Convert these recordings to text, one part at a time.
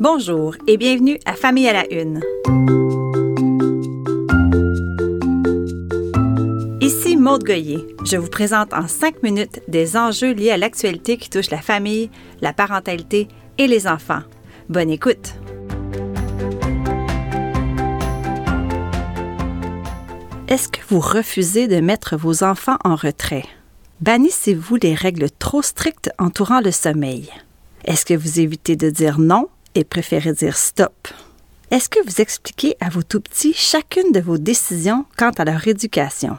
Bonjour et bienvenue à Famille à la Une. Ici Maude Goyer. Je vous présente en cinq minutes des enjeux liés à l'actualité qui touchent la famille, la parentalité et les enfants. Bonne écoute! Est-ce que vous refusez de mettre vos enfants en retrait? Bannissez-vous les règles trop strictes entourant le sommeil? Est-ce que vous évitez de dire non et préférez dire stop? Est-ce que vous expliquez à vos tout-petits chacune de vos décisions quant à leur éducation?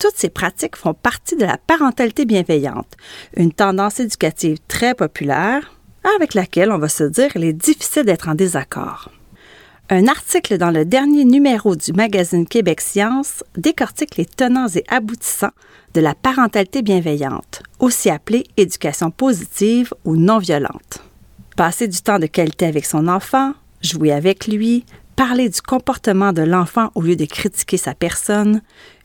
Toutes ces pratiques font partie de la parentalité bienveillante, une tendance éducative très populaire avec laquelle on va se dire il est difficile d'être en désaccord. Un article dans le dernier numéro du magazine Québec Science décortique les tenants et aboutissants de la parentalité bienveillante, aussi appelée éducation positive ou non violente. Passer du temps de qualité avec son enfant, jouer avec lui, parler du comportement de l'enfant au lieu de critiquer sa personne,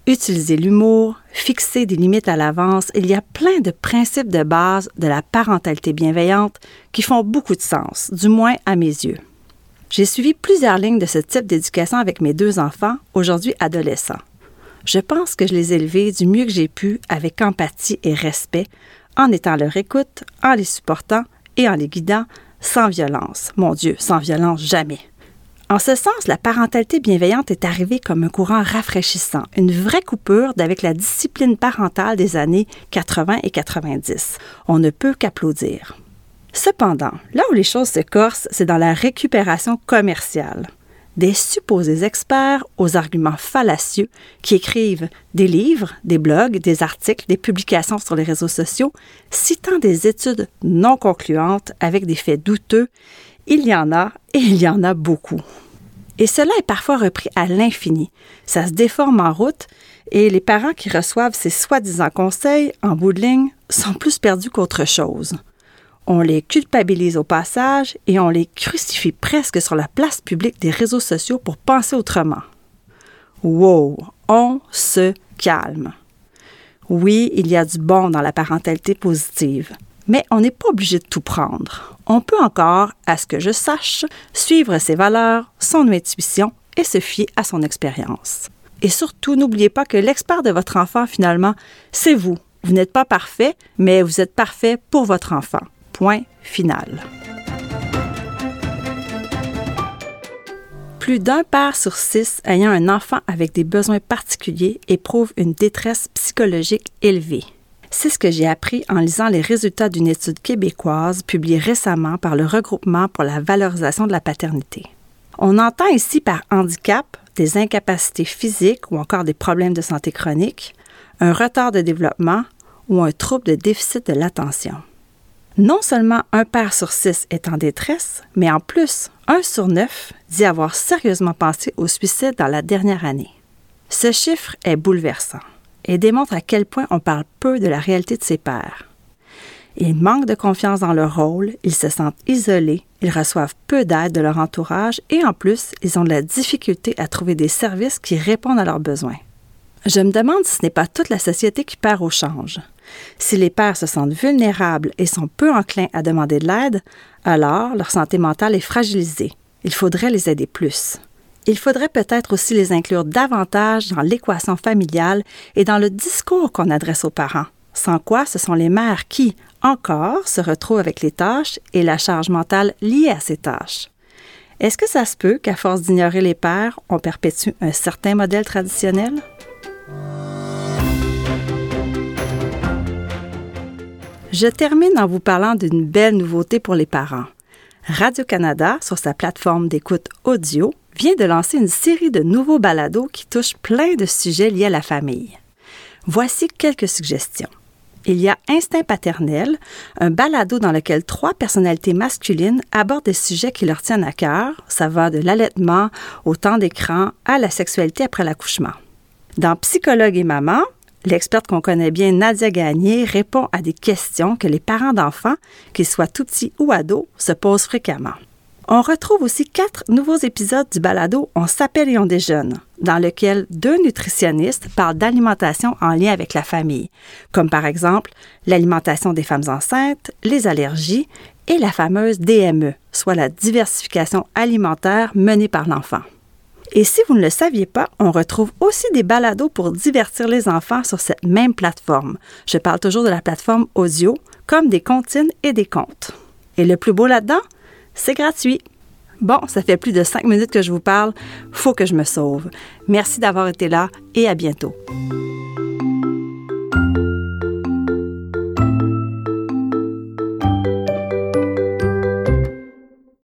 utiliser l'humour, fixer des limites à l'avance, il y a plein de principes de base de la parentalité bienveillante qui font beaucoup de sens, du moins à mes yeux. J'ai suivi plusieurs lignes de ce type d'éducation avec mes deux enfants, aujourd'hui adolescents. Je pense que je les ai élevés du mieux que j'ai pu avec empathie et respect, en étant leur écoute, en les supportant et en les guidant sans violence. Mon Dieu, sans violence jamais. En ce sens, la parentalité bienveillante est arrivée comme un courant rafraîchissant, une vraie coupure d'avec la discipline parentale des années 80 et 90. On ne peut qu'applaudir. Cependant, là où les choses se corsent, c'est dans la récupération commerciale. Des supposés experts aux arguments fallacieux qui écrivent des livres, des blogs, des articles, des publications sur les réseaux sociaux, citant des études non concluantes avec des faits douteux, il y en a et il y en a beaucoup. Et cela est parfois repris à l'infini. Ça se déforme en route et les parents qui reçoivent ces soi-disant conseils, en bout de ligne, sont plus perdus qu'autre chose on les culpabilise au passage et on les crucifie presque sur la place publique des réseaux sociaux pour penser autrement. Wow, on se calme. Oui, il y a du bon dans la parentalité positive, mais on n'est pas obligé de tout prendre. On peut encore, à ce que je sache, suivre ses valeurs, son intuition et se fier à son expérience. Et surtout, n'oubliez pas que l'expert de votre enfant, finalement, c'est vous. Vous n'êtes pas parfait, mais vous êtes parfait pour votre enfant. Point final. Plus d'un père sur six ayant un enfant avec des besoins particuliers éprouve une détresse psychologique élevée. C'est ce que j'ai appris en lisant les résultats d'une étude québécoise publiée récemment par le Regroupement pour la valorisation de la paternité. On entend ici par handicap des incapacités physiques ou encore des problèmes de santé chronique, un retard de développement ou un trouble de déficit de l'attention. Non seulement un père sur six est en détresse, mais en plus, un sur neuf dit avoir sérieusement pensé au suicide dans la dernière année. Ce chiffre est bouleversant et démontre à quel point on parle peu de la réalité de ses pères. Ils manquent de confiance dans leur rôle, ils se sentent isolés, ils reçoivent peu d'aide de leur entourage et en plus, ils ont de la difficulté à trouver des services qui répondent à leurs besoins. Je me demande si ce n'est pas toute la société qui perd au change. Si les pères se sentent vulnérables et sont peu enclins à demander de l'aide, alors leur santé mentale est fragilisée. Il faudrait les aider plus. Il faudrait peut-être aussi les inclure davantage dans l'équation familiale et dans le discours qu'on adresse aux parents. Sans quoi, ce sont les mères qui, encore, se retrouvent avec les tâches et la charge mentale liée à ces tâches. Est-ce que ça se peut qu'à force d'ignorer les pères, on perpétue un certain modèle traditionnel? Je termine en vous parlant d'une belle nouveauté pour les parents. Radio-Canada, sur sa plateforme d'écoute audio, vient de lancer une série de nouveaux balados qui touchent plein de sujets liés à la famille. Voici quelques suggestions. Il y a Instinct paternel, un balado dans lequel trois personnalités masculines abordent des sujets qui leur tiennent à cœur. Ça va de l'allaitement au temps d'écran à la sexualité après l'accouchement. Dans Psychologue et maman, L'experte qu'on connaît bien, Nadia Gagné, répond à des questions que les parents d'enfants, qu'ils soient tout petits ou ados, se posent fréquemment. On retrouve aussi quatre nouveaux épisodes du balado On s'appelle et on déjeune, dans lequel deux nutritionnistes parlent d'alimentation en lien avec la famille, comme par exemple l'alimentation des femmes enceintes, les allergies et la fameuse DME, soit la diversification alimentaire menée par l'enfant. Et si vous ne le saviez pas, on retrouve aussi des balados pour divertir les enfants sur cette même plateforme. Je parle toujours de la plateforme audio, comme des comptines et des comptes. Et le plus beau là-dedans, c'est gratuit. Bon, ça fait plus de cinq minutes que je vous parle. Faut que je me sauve. Merci d'avoir été là et à bientôt.